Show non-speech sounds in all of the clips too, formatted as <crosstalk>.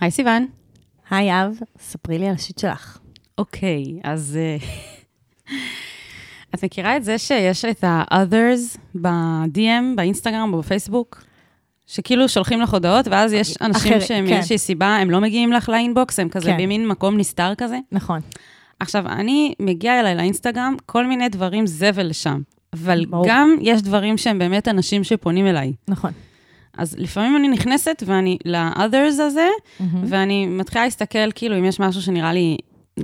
היי סיוון. היי אב, ספרי לי על השיט שלך. אוקיי, אז אה, את מכירה את זה שיש את ה-others ב-DM, באינסטגרם או בפייסבוק? שכאילו שולחים לך הודעות, ואז יש אנשים שהם כן. מאיזושהי סיבה, הם לא מגיעים לך לאינבוקס, הם כזה כן. במין מקום נסתר כזה. נכון. עכשיו, אני מגיעה אליי לאינסטגרם, כל מיני דברים זבל לשם. אבל ברור. גם יש דברים שהם באמת אנשים שפונים אליי. נכון. אז לפעמים אני נכנסת ואני ל-others הזה, מהמם. ואני מתחילה להסתכל, כאילו, אם יש משהו שנראה לי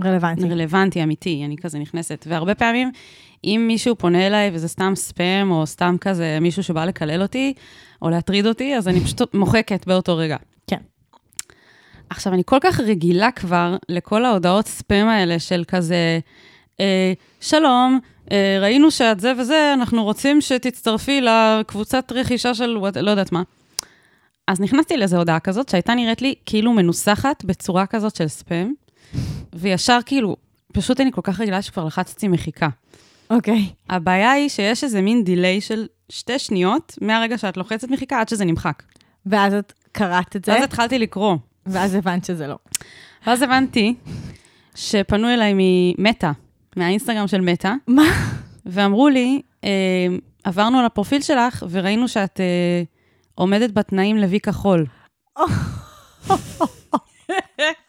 רלוונטי. רלוונטי, אמיתי, אני כזה נכנסת. והרבה פעמים, אם מישהו פונה אליי וזה סתם ספאם, או סתם כזה מישהו שבא לקלל אותי, או להטריד אותי, אז אני פשוט מוחקת באותו רגע. כן. עכשיו, אני כל כך רגילה כבר לכל ההודעות ספאם האלה של כזה, אה, שלום, ראינו שאת זה וזה, אנחנו רוצים שתצטרפי לקבוצת רכישה של לא יודעת מה. אז נכנסתי לאיזו הודעה כזאת, שהייתה נראית לי כאילו מנוסחת בצורה כזאת של ספאם, וישר כאילו, פשוט אני כל כך רגילה שכבר לחצתי מחיקה. אוקיי. הבעיה היא שיש איזה מין דיליי של שתי שניות מהרגע שאת לוחצת מחיקה עד שזה נמחק. ואז את קראת את זה, ואז התחלתי לקרוא. ואז הבנת שזה לא. ואז הבנתי שפנו אליי ממטא, מהאינסטגרם של מטא, מה? ואמרו לי, אה, עברנו על הפרופיל שלך וראינו שאת אה, עומדת בתנאים לוי כחול. <laughs>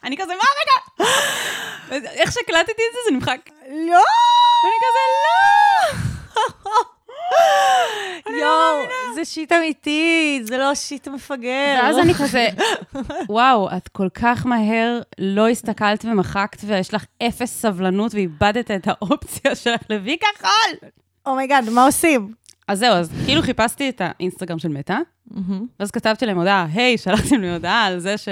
אני כזה, מה רגע? <laughs> איך שהקלטתי את זה, זה נמחק. לא! ואני כזה, לא! יואו, זה שיט אמיתי, זה לא שיט מפגר. ואז אני כזה, וואו, את כל כך מהר לא הסתכלת ומחקת, ויש לך אפס סבלנות ואיבדת את האופציה שלך לוי כחול. Oh my God, מה עושים? אז זהו, אז כאילו חיפשתי את האינסטגרם של מטא, מהמם. ואז כתבתי להם הודעה, היי, שלחתם לי הודעה על זה ש...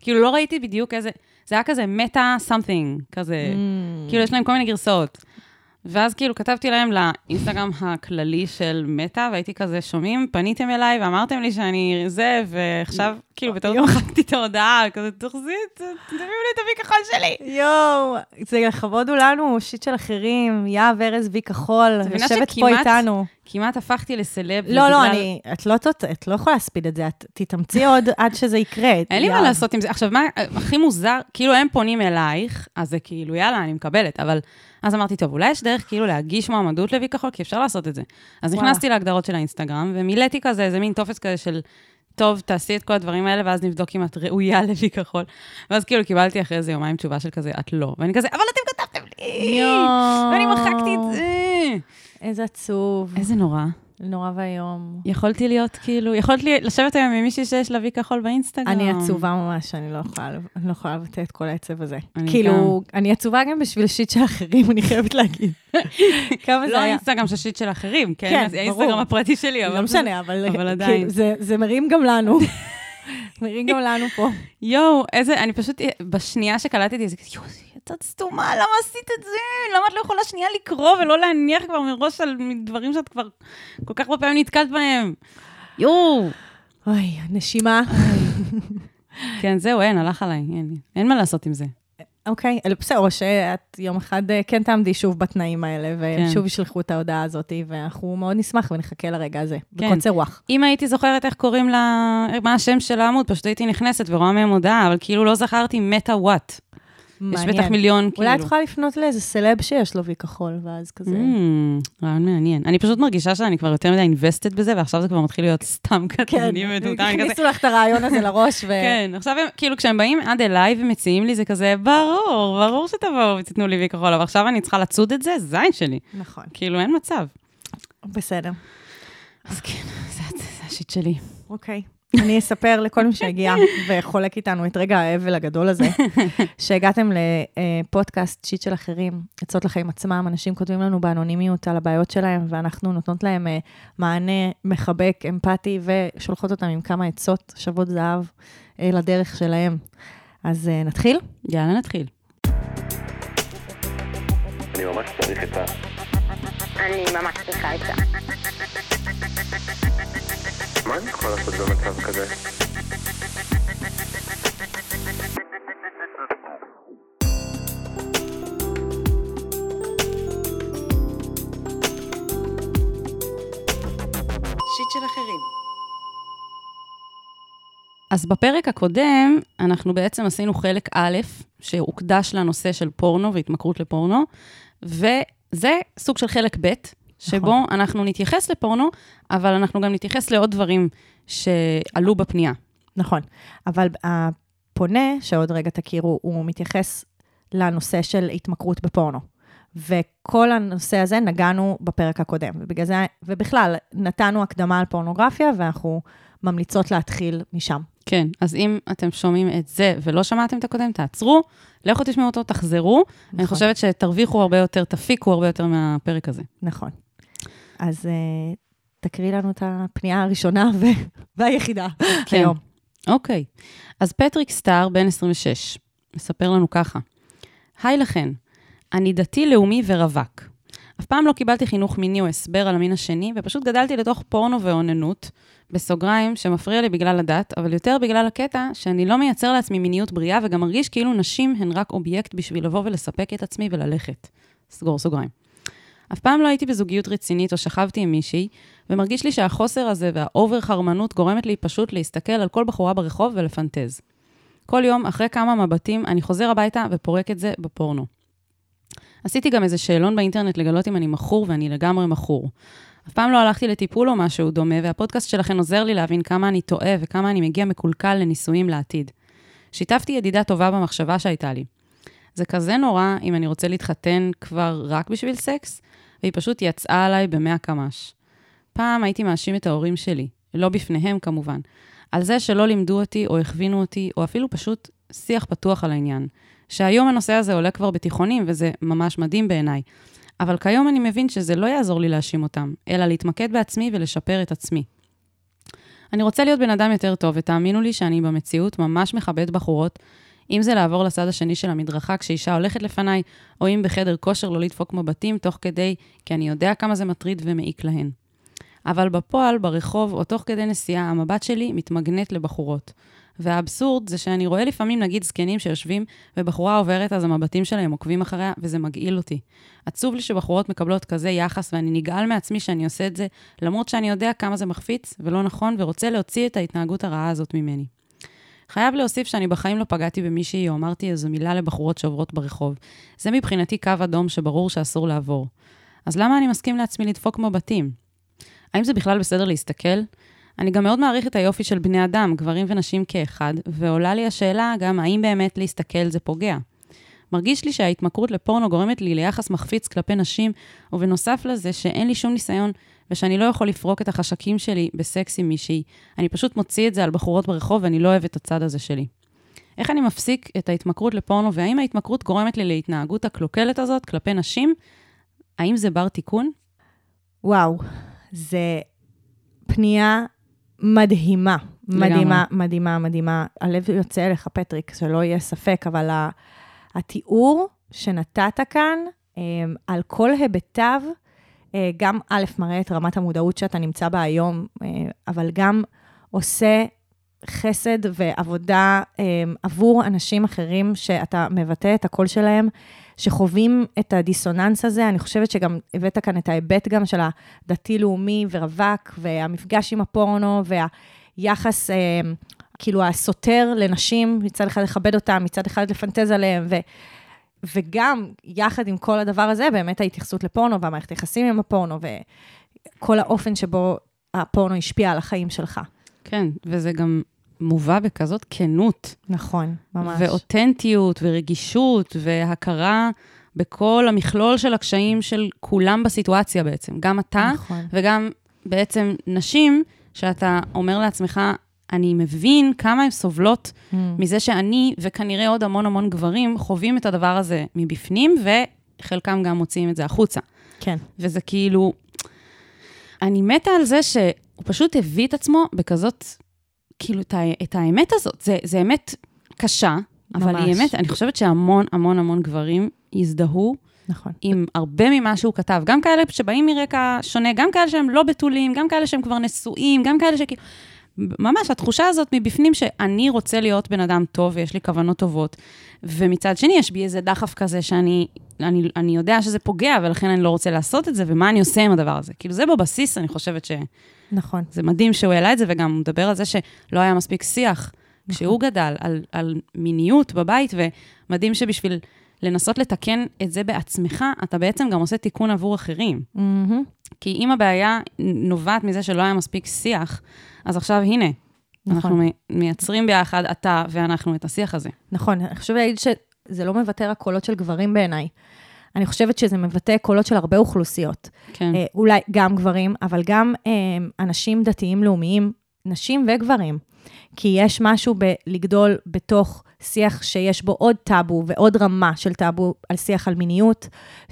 כאילו, לא ראיתי בדיוק איזה... זה היה כזה מטא something, כזה... כאילו, יש להם כל מיני גרסאות. ואז כאילו כתבתי להם לאינסטגרם הכללי של מטא, והייתי כזה, שומעים, פניתם אליי ואמרתם לי שאני זה, ועכשיו, כאילו, בטעות יואו. מחקתי את ההודעה, כזה, תחזי, ת- תביאו לי את הוי כחול שלי. יואו, זה לכבוד הוא לנו, שיט של אחרים, יהב ארז וי כחול, יושבת פה איתנו. כמעט הפכתי לסלב. לא, לא, אני, את לא, תות- את לא יכולה להספיד את זה, את תתאמצי עוד <laughs> עד שזה יקרה. אין לי מה. לעשות עם זה. עכשיו, מה הכי מוזר, כאילו הם פונים אלייך, אז זה כאילו, יאללה, אני מקבלת, אבל... אז אמרתי, טוב, אולי יש דרך כאילו להגיש מועמדות לוי כחול, כי אפשר לעשות את זה. אז וואלה. נכנסתי להגדרות של האינסטגרם, ומילאתי כזה, איזה מין טופס כזה של, טוב, תעשי את כל הדברים האלה, ואז נבדוק אם את ראויה לוי כחול. ואז כאילו קיבלתי אחרי איזה יומיים תשובה של כזה, את לא. ואני כזה, אבל אתם כתבתם לי! ואני מחקתי את זה. איזה עצוב, איזה נורא. נורא ואיום. יכולתי להיות כאילו, יכולת לי לשבת היום עם מישהי שיש לה וי כחול באינסטגרם. אני עצובה ממש, אני לא יכולה, אני לא יכולה לבטא את כל העצב הזה. אני כאילו, אני עצובה גם בשביל שיט של אחרים, אני חייבת להגיד. <laughs> כמה לא זה היה. האינסטגרם של שיט של אחרים, כן? כן, זה האינסטגרם ברור. הפרטי שלי, אבל... לא משנה, אבל אבל כאילו, עדיין. זה- זה מרים גם לנו. <laughs> מרים גם לנו פה. יואו, איזה, אני פשוט, בשנייה שקלטתי זה, כזה, יואו, יצאת סתומה, למה עשית את זה? למה את לא יכולה שנייה לקרוא ולא להניח כבר מראש על דברים שאת כבר כל כך הרבה פעמים נתקלת בהם? יואו. אוי, נשימה. כן, זהו, אין, הלך עליי, אין, אין מה לעשות עם זה. אוקיי, אל- בסדר, או שאת יום אחד אה, כן תעמדי שוב בתנאים האלה, והם כן. שוב ישלחו את ההודעה הזאת, ואנחנו מאוד נשמח ונחכה לרגע הזה, כן. בקוצר רוח. אם הייתי זוכרת איך קוראים לה, מה השם של העמוד, פשוט הייתי נכנסת ורואה מהם הודעה, אבל כאילו לא זכרתי מטה וואט. יש מעניין. בטח מיליון, כאילו. אולי את יכולה לפנות לאיזה סלב שיש לו וי כחול, ואז כזה... Mm, רעיון מעניין. אני פשוט מרגישה שאני כבר יותר מדי invested בזה, ועכשיו זה כבר מתחיל להיות סתם כן, קטנוני ומטומטם. אני כזה, הכניסו לך את הרעיון הזה לראש, ו... כן, עכשיו הם, כאילו, כשהם באים עד אליי ומציעים לי, זה כזה, ברור, ברור שתבואו ותיתנו לי וי כחול, אבל עכשיו אני צריכה לצוד את זה, זין שלי. נכון, כאילו, אין מצב. בסדר. אז כן, זה, זה, זה השיט שלי. אוקיי. אני אספר לכל מי שהגיע וחולק איתנו את רגע האבל הגדול הזה, <laughs> שהגעתם לפודקאסט שיט של אחרים, עצות לחיים עצמם, אנשים כותבים לנו באנונימיות על הבעיות שלהם, ואנחנו נותנות להם אה, מענה מחבק, אמפתי, ושולחות אותם עם כמה עצות שוות זהב אה, לדרך שלהם. אז אה, נתחיל? יאללה, נתחיל. אני ממש צריך את ה... אני ממש צריכה את זה. מה אני יכול לעשות במצב כזה? שיט של אחרים. אז בפרק הקודם, אנחנו בעצם עשינו חלק א', שהוקדש לנושא של פורנו והתמכרות לפורנו, וזה סוג של חלק ב', שבו נכון. אנחנו נתייחס לפורנו, אבל אנחנו גם נתייחס לעוד דברים שעלו בפנייה. נכון, אבל הפונה, שעוד רגע תכירו, הוא מתייחס לנושא של התמכרות בפורנו. וכל הנושא הזה נגענו בפרק הקודם, ובגלל זה, ובכלל, נתנו הקדמה על פורנוגרפיה, ואנחנו ממליצות להתחיל משם. כן, אז אם אתם שומעים את זה ולא שמעתם את הקודם, תעצרו, לכו תשמעו אותו, תחזרו. אני נכון. חושבת שתרוויחו הרבה יותר, תפיקו הרבה יותר מהפרק הזה. נכון. אז uh, תקריא לנו את הפנייה הראשונה ו... והיחידה כן. היום. אוקיי, אז פטריק סטאר, בן 26, מספר לנו ככה: היי לכן, אני דתי-לאומי ורווק. אף פעם לא קיבלתי חינוך מיני או הסבר על המין השני, ופשוט גדלתי לתוך פורנו ואוננות, בסוגריים, שמפריע לי בגלל הדת, אבל יותר בגלל הקטע שאני לא מייצר לעצמי מיניות בריאה, וגם מרגיש כאילו נשים הן רק אובייקט בשביל לבוא ולספק את עצמי וללכת. סגור סוגריים. אף פעם לא הייתי בזוגיות רצינית או שכבתי עם מישהי, ומרגיש לי שהחוסר הזה והאובר חרמנות גורמת לי פשוט להסתכל על כל בחורה ברחוב ולפנטז. כל יום, אחרי כמה מבטים, אני חוזר הביתה ופורק את זה בפורנו. עשיתי גם איזה שאלון באינטרנט לגלות אם אני מכור, ואני לגמרי מכור. אף פעם לא הלכתי לטיפול או משהו דומה, והפודקאסט שלכם עוזר לי להבין כמה אני טועה וכמה אני מגיע מקולקל לניסויים לעתיד. שיתפתי ידידה טובה במחשבה שהייתה לי. זה כזה נורא אם אני רוצה להתחתן כבר רק בשביל סקס, והיא פשוט יצאה עליי במאה קמ"ש. פעם הייתי מאשים את ההורים שלי, לא בפניהם כמובן, על זה שלא לימדו אותי או הכווינו אותי, או אפילו פשוט שיח פתוח על העניין. שהיום הנושא הזה עולה כבר בתיכונים, וזה ממש מדהים בעיניי. אבל כיום אני מבין שזה לא יעזור לי להאשים אותם, אלא להתמקד בעצמי ולשפר את עצמי. אני רוצה להיות בן אדם יותר טוב, ותאמינו לי שאני במציאות ממש מכבד בחורות, אם זה לעבור לצד השני של המדרכה כשאישה הולכת לפניי, או אם בחדר כושר לא לדפוק מבטים תוך כדי, כי אני יודע כמה זה מטריד ומעיק להן. אבל בפועל, ברחוב או תוך כדי נסיעה, המבט שלי מתמגנט לבחורות. והאבסורד זה שאני רואה לפעמים, נגיד, זקנים שיושבים, ובחורה עוברת, אז המבטים שלהם עוקבים אחריה, וזה מגעיל אותי. עצוב לי שבחורות מקבלות כזה יחס, ואני נגעל מעצמי שאני עושה את זה, למרות שאני יודע כמה זה מחפיץ ולא נכון, ורוצה להוציא את ההתנהגות הרעה הזאת ממני. חייב להוסיף שאני בחיים לא פגעתי במישהי או אמרתי איזו מילה לבחורות שעוברות ברחוב. זה מבחינתי קו אדום שברור שאסור לעבור. אז למה אני מסכים לעצמי לדפוק מבטים? האם זה בכלל בסדר להסתכל? אני גם מאוד מעריך את היופי של בני אדם, גברים ונשים כאחד, ועולה לי השאלה גם האם באמת להסתכל זה פוגע. מרגיש לי שההתמכרות לפורנו גורמת לי ליחס מחפיץ כלפי נשים, ובנוסף לזה שאין לי שום ניסיון, ושאני לא יכול לפרוק את החשקים שלי בסקס עם מישהי. אני פשוט מוציא את זה על בחורות ברחוב, ואני לא אוהב את הצד הזה שלי. איך אני מפסיק את ההתמכרות לפורנו, והאם ההתמכרות גורמת לי להתנהגות הקלוקלת הזאת כלפי נשים? האם זה בר תיקון? וואו, זה פנייה מדהימה. לגמרי. מדהימה, מדהימה, מדהימה. הלב יוצא אליך, פטריק, שלא יהיה ספק, אבל התיאור שנתת כאן, אה, על כל היבטיו, גם א', מראה את רמת המודעות שאתה נמצא בה היום, אה, אבל גם עושה חסד ועבודה אה, עבור אנשים אחרים שאתה מבטא את הקול שלהם, שחווים את הדיסוננס הזה. אני חושבת שגם הבאת כאן את ההיבט גם של הדתי-לאומי ורווק, והמפגש עם הפורנו, והיחס, אה, כאילו, הסותר לנשים, מצד אחד לכבד אותם, מצד אחד לפנטז עליהם, ו... וגם, יחד עם כל הדבר הזה, באמת ההתייחסות לפורנו והמערכת היחסים עם הפורנו, וכל האופן שבו הפורנו השפיע על החיים שלך. כן, וזה גם מובא בכזאת כנות. נכון, ממש. ואותנטיות, ורגישות, והכרה בכל המכלול של הקשיים של כולם בסיטואציה בעצם. גם אתה, נכון. וגם בעצם נשים, שאתה אומר לעצמך, אני מבין כמה הן סובלות Mm. מזה שאני, וכנראה עוד המון המון גברים, חווים את הדבר הזה מבפנים, וחלקם גם מוציאים את זה החוצה. כן. וזה כאילו... אני מתה על זה שהוא פשוט הביא את עצמו בכזאת, כאילו, את, ה, את האמת הזאת. זה, זה אמת קשה, אבל היא ממש. אמת, אני חושבת שהמון המון המון גברים יזדהו נכון. עם הרבה ממה שהוא כתב. גם כאלה שבאים מרקע שונה, גם כאלה שהם לא בתולים, גם כאלה שהם כבר נשואים, גם כאלה שכאילו... ממש, התחושה הזאת מבפנים שאני רוצה להיות בן אדם טוב ויש לי כוונות טובות, ומצד שני יש בי איזה דחף כזה שאני אני, אני יודע שזה פוגע, ולכן אני לא רוצה לעשות את זה, ומה אני עושה עם הדבר הזה. כאילו, זה בבסיס, אני חושבת שזה נכון. מדהים שהוא העלה את זה, וגם הוא מדבר על זה שלא היה מספיק שיח כשהוא גדל, על, על מיניות בבית, ומדהים שבשביל לנסות לתקן את זה בעצמך, אתה בעצם גם עושה תיקון עבור אחרים. מהמם. כי אם הבעיה נובעת מזה שלא היה מספיק שיח, אז עכשיו הנה, נכון. אנחנו מייצרים ביחד, אתה ואנחנו, את השיח הזה. נכון, אני חושבת להגיד שזה לא מבטא רק קולות של גברים בעיניי. אני חושבת שזה מבטא קולות של הרבה אוכלוסיות. כן, אה, אולי גם גברים, אבל גם אה, אנשים דתיים לאומיים, נשים וגברים. כי יש משהו בלגדול בתוך שיח שיש בו עוד טאבו ועוד רמה של טאבו על שיח על מיניות,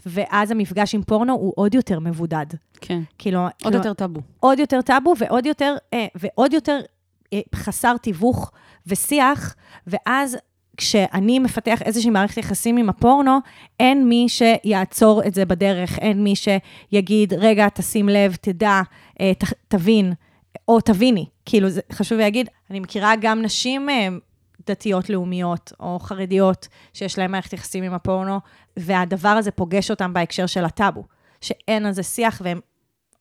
ואז המפגש עם פורנו הוא עוד יותר מבודד. כן. כאילו, עוד כאילו, יותר טאבו. עוד יותר טאבו ועוד יותר, אה, ועוד יותר אה, חסר תיווך ושיח, ואז כשאני מפתח איזושהי מערכת יחסים עם הפורנו, אין מי שיעצור את זה בדרך, אין מי שיגיד, רגע, תשים לב, תדע, אה, ת, תבין, או תביני. כאילו, זה חשוב להגיד, אני מכירה גם נשים אה, דתיות לאומיות או חרדיות שיש להן מערכת יחסים עם הפורנו, והדבר הזה פוגש אותם בהקשר של הטאבו, שאין על זה שיח והן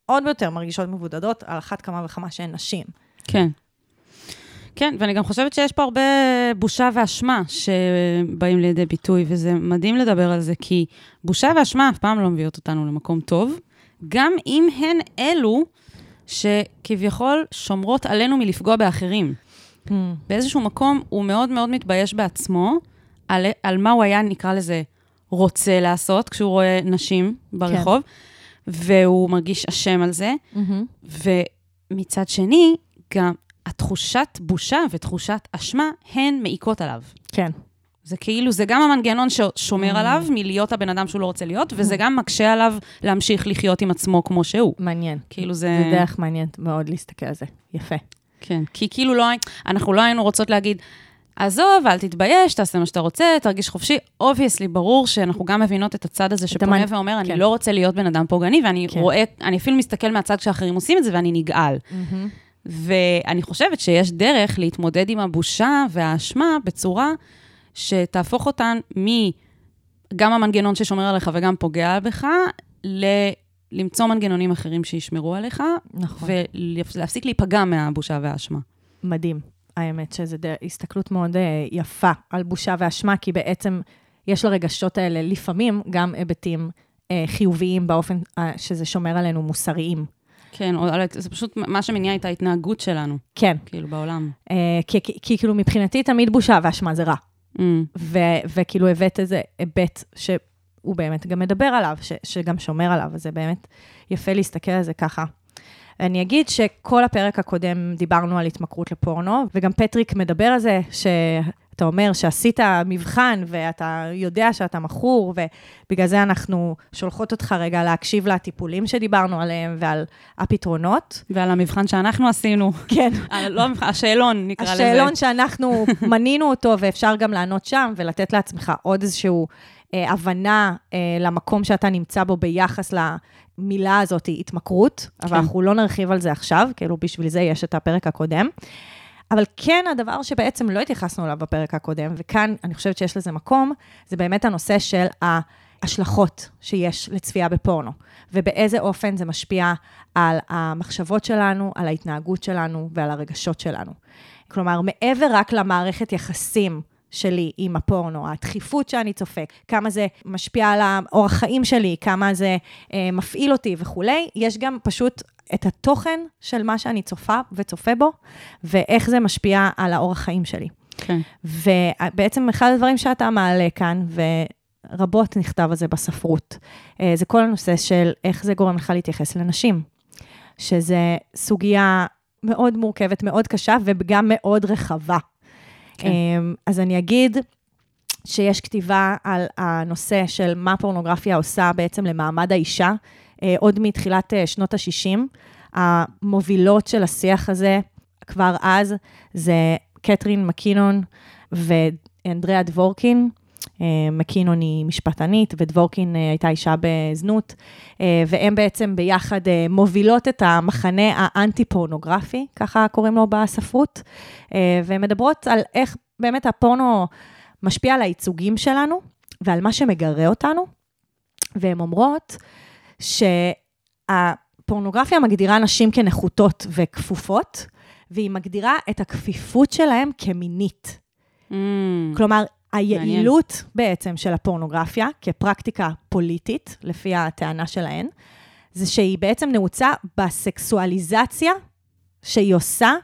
עוד יותר מרגישות מבודדות, על אחת כמה וכמה שהן נשים. כן. כן, ואני גם חושבת שיש פה הרבה בושה ואשמה שבאים לידי ביטוי, וזה מדהים לדבר על זה, כי בושה ואשמה אף פעם לא מביאות אותנו למקום טוב, גם אם הן אלו שכביכול שומרות עלינו מלפגוע באחרים. באיזשהו מקום הוא מאוד מאוד מתבייש בעצמו על, על מה הוא היה, נקרא לזה, רוצה לעשות כשהוא רואה נשים ברחוב, והוא מרגיש אשם על זה. ומצד שני, גם התחושת בושה ותחושת אשמה, הן מעיקות עליו. כן. זה כאילו, זה גם המנגנון ששומר עליו מלהיות הבן אדם שהוא לא רוצה להיות, וזה גם מקשה עליו להמשיך לחיות עם עצמו כמו שהוא. מעניין. כאילו זה... זה דרך מעניינת מאוד להסתכל על זה. יפה. כן, כי כאילו לא, אנחנו לא היינו רוצות להגיד, עזוב, אל תתבייש, תעשה מה שאתה רוצה, תרגיש חופשי. Obviously, ברור שאנחנו גם מבינות את הצד הזה שפונה המנ- ואומר, אני כן. לא רוצה להיות בן אדם פוגעני, ואני כן. רואה, אני אפילו מסתכל מהצד כשאחרים עושים את זה, ואני נגעל. ואני חושבת שיש דרך להתמודד עם הבושה והאשמה בצורה שתהפוך אותן מגם המנגנון ששומר עליך וגם פוגע בך, ל... למצוא מנגנונים אחרים שישמרו עליך, נכון. ולהפסיק להיפגע מהבושה והאשמה. מדהים. האמת שזו הסתכלות מאוד אה, יפה על בושה ואשמה, כי בעצם יש לרגשות האלה לפעמים גם היבטים אה, חיוביים באופן אה, שזה שומר עלינו מוסריים. כן, זה פשוט מה שמניע את ההתנהגות שלנו, כן, כאילו, בעולם. אה, כי, כי, כי כאילו מבחינתי תמיד בושה ואשמה זה רע. Mm, ו, וכאילו הבאת איזה היבט שהוא באמת גם מדבר עליו, ש, שגם שומר עליו, אז זה באמת יפה להסתכל על זה ככה. אני אגיד שכל הפרק הקודם דיברנו על התמכרות לפורנו, וגם פטריק מדבר על זה, שאתה אומר שעשית מבחן ואתה יודע שאתה מכור, ובגלל זה אנחנו שולחות אותך רגע להקשיב לטיפולים שדיברנו עליהם ועל הפתרונות. ועל המבחן שאנחנו עשינו, כן. <laughs> אה, לא המבחן, השאלון, נקרא לזה. השאלון שאנחנו <laughs> מנינו אותו, ואפשר גם לענות שם, ולתת לעצמך עוד איזושהי אה, הבנה אה, למקום שאתה נמצא בו ביחס למילה הזאת, התמכרות, אבל כן. אנחנו לא נרחיב על זה עכשיו, כאילו בשביל זה יש את הפרק הקודם. אבל כן, הדבר שבעצם לא התייחסנו אליו בפרק הקודם, וכאן אני חושבת שיש לזה מקום, זה באמת הנושא של ההשלכות שיש לצפייה בפורנו, ובאיזה אופן זה משפיע על המחשבות שלנו, על ההתנהגות שלנו ועל הרגשות שלנו. כלומר, מעבר רק למערכת יחסים שלי עם הפורנו, הדחיפות שאני צופה, כמה זה משפיע על האורח חיים שלי, כמה זה אה, מפעיל אותי וכולי, יש גם פשוט את התוכן של מה שאני צופה וצופה בו, ואיך זה משפיע על האורח חיים שלי. כן. ובעצם אחד הדברים שאתה מעלה כאן, ורבות נכתב על זה בספרות, אה, זה כל הנושא של איך זה גורם לך להתייחס לנשים, שזה סוגיה מאוד מורכבת, מאוד קשה, וגם מאוד רחבה. כן. אמ, אז אני אגיד שיש כתיבה על הנושא של מה פורנוגרפיה עושה בעצם למעמד האישה, עוד מתחילת אה, שנות ה-60. המובילות של השיח הזה כבר אז זה קתרין מקינון ואנדריאה דבורקין. אה, מקינון היא משפטנית, ודבורקין אה, הייתה אישה בזנות, אה, והם בעצם ביחד אה, מובילות את המחנה האנטי-פורנוגרפי, ככה קוראים לו בספרות, אה, והן מדברות על איך באמת הפורנו משפיע על הייצוגים שלנו ועל מה שמגרה אותנו, והן אומרות שהפורנוגרפיה מגדירה נשים כנחותות וכפופות, והיא מגדירה את הכפיפות שלהם כמינית. Mm, כלומר, היעילות בעצם של הפורנוגרפיה כפרקטיקה פוליטית, לפי הטענה שלהן, זה שהיא בעצם נעוצה בסקסואליזציה שהיא עושה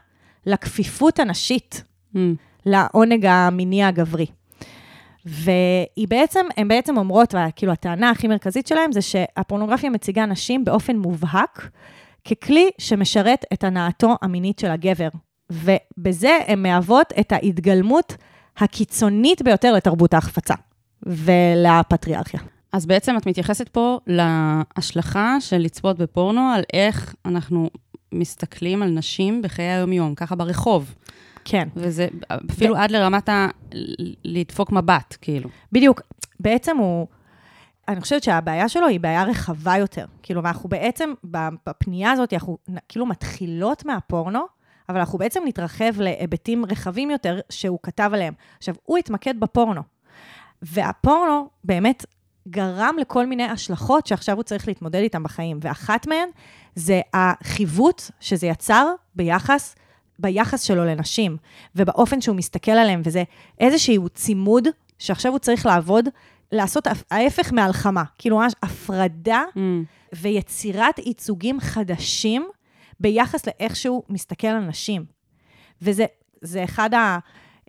לכפיפות הנשית, mm, לעונג המיני הגברי. והיא בעצם, הן בעצם אומרות, כאילו הטענה הכי מרכזית שלהן זה שהפורנוגרפיה מציגה נשים באופן מובהק ככלי שמשרת את הנאתו המינית של הגבר. ובזה הן מהוות את ההתגלמות הקיצונית ביותר לתרבות ההחפצה ולפטריארכיה. אז בעצם את מתייחסת פה להשלכה של לצפות בפורנו, על איך אנחנו מסתכלים על נשים בחיי היום-יום, ככה ברחוב. כן. וזה אפילו עד לרמת ה... לדפוק מבט, כאילו. בדיוק. בעצם הוא, אני חושבת שהבעיה שלו היא בעיה רחבה יותר. כאילו, אנחנו בעצם, בפנייה הזאת, אנחנו כאילו מתחילות מהפורנו, אבל אנחנו בעצם נתרחב להיבטים רחבים יותר שהוא כתב עליהם. עכשיו, הוא התמקד בפורנו, והפורנו באמת גרם לכל מיני השלכות שעכשיו הוא צריך להתמודד איתן בחיים, ואחת מהן זה החיווט שזה יצר ביחס ביחס שלו לנשים, ובאופן שהוא מסתכל עליהם, וזה איזשהו צימוד שעכשיו הוא צריך לעבוד, לעשות ההפך מהלחמה. כאילו ממש הפרדה Mm, ויצירת ייצוגים חדשים ביחס לאיך שהוא מסתכל על נשים. וזה זה אחד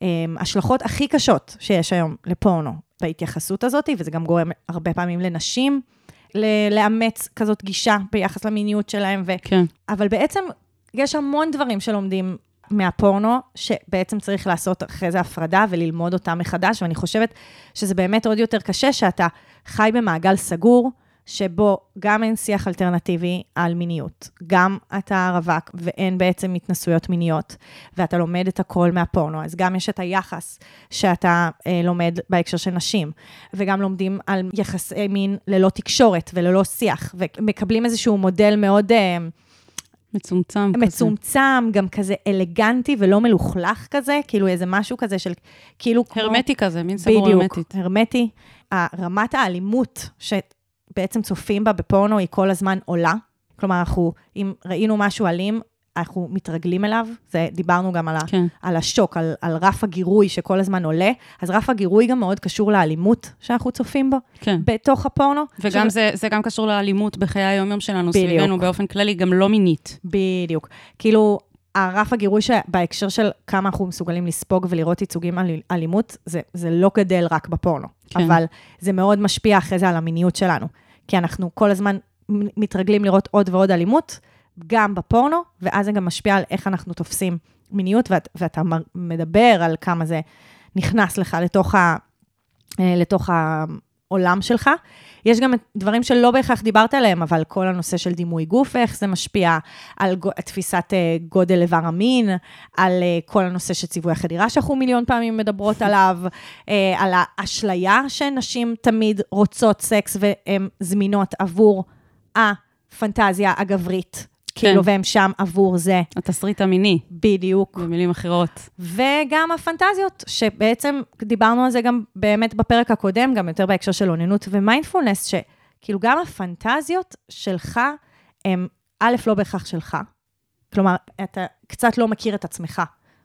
ההשלכות הכי קשות שיש היום לפורנו, בהתייחסות הזאת, וזה גם גורם הרבה פעמים לנשים ל- לאמץ כזאת גישה ביחס למיניות שלהם. ו... כן. אבל בעצם יש המון דברים שלומדים מהפורנו, שבעצם צריך לעשות אחרי זה הפרדה וללמוד אותם מחדש, ואני חושבת שזה באמת עוד יותר קשה שאתה חי במעגל סגור, שבו גם אין שיח אלטרנטיבי על מיניות, גם אתה רווק ואין בעצם התנסויות מיניות, ואתה לומד את הכל מהפורנו, אז גם יש את היחס שאתה אה, לומד בהקשר של נשים, וגם לומדים על יחסי מין ללא תקשורת וללא שיח, ומקבלים איזשהו מודל מאוד... אה, מצומצם כזה. מצומצם, גם כזה אלגנטי ולא מלוכלך כזה, כאילו איזה משהו כזה של, כאילו כמו... הרמטי כזה, מין סגור בדיוק, הרמטית. הרמטי. רמת האלימות שבעצם צופים בה בפורנו היא כל הזמן עולה. כלומר, אנחנו, אם ראינו משהו אלים, אנחנו מתרגלים אליו, זה, דיברנו גם על, ה, כן. על השוק, על, על רף הגירוי שכל הזמן עולה, אז רף הגירוי גם מאוד קשור לאלימות שאנחנו צופים בו, כן. בתוך הפורנו. וגם עכשיו- זה, זה גם קשור לאלימות בחיי היום-יום שלנו, בדיוק. סביבנו באופן כללי, גם לא מינית. בדיוק. כאילו, הרף הגירוי שבהקשר של כמה אנחנו מסוגלים לספוג ולראות ייצוגים על אלימות, זה, זה לא גדל רק בפורנו, כן. אבל זה מאוד משפיע אחרי זה על המיניות שלנו. כי אנחנו כל הזמן מתרגלים לראות עוד ועוד אלימות, גם בפורנו, ואז זה גם משפיע על איך אנחנו תופסים מיניות, ואת, ואתה מדבר על כמה זה נכנס לך לתוך, ה, אה, לתוך העולם שלך. יש גם דברים שלא בהכרח דיברת עליהם, אבל כל הנושא של דימוי גוף, איך זה משפיע על תפיסת אה, גודל איבר המין, על אה, כל הנושא של ציווי החדירה שאנחנו מיליון פעמים מדברות <laughs> עליו, על האשליה שנשים תמיד רוצות סקס והן זמינות עבור הפנטזיה הגברית. כן. כאילו, והם שם עבור זה, התסריט המיני, בדיוק. במילים אחרות. וגם הפנטזיות, שבעצם דיברנו על זה גם באמת בפרק הקודם, גם יותר בהקשר של אוננות ומיינדפולנס, שכאילו גם הפנטזיות שלך הם א', לא בהכרח שלך. כלומר, אתה קצת לא מכיר את עצמך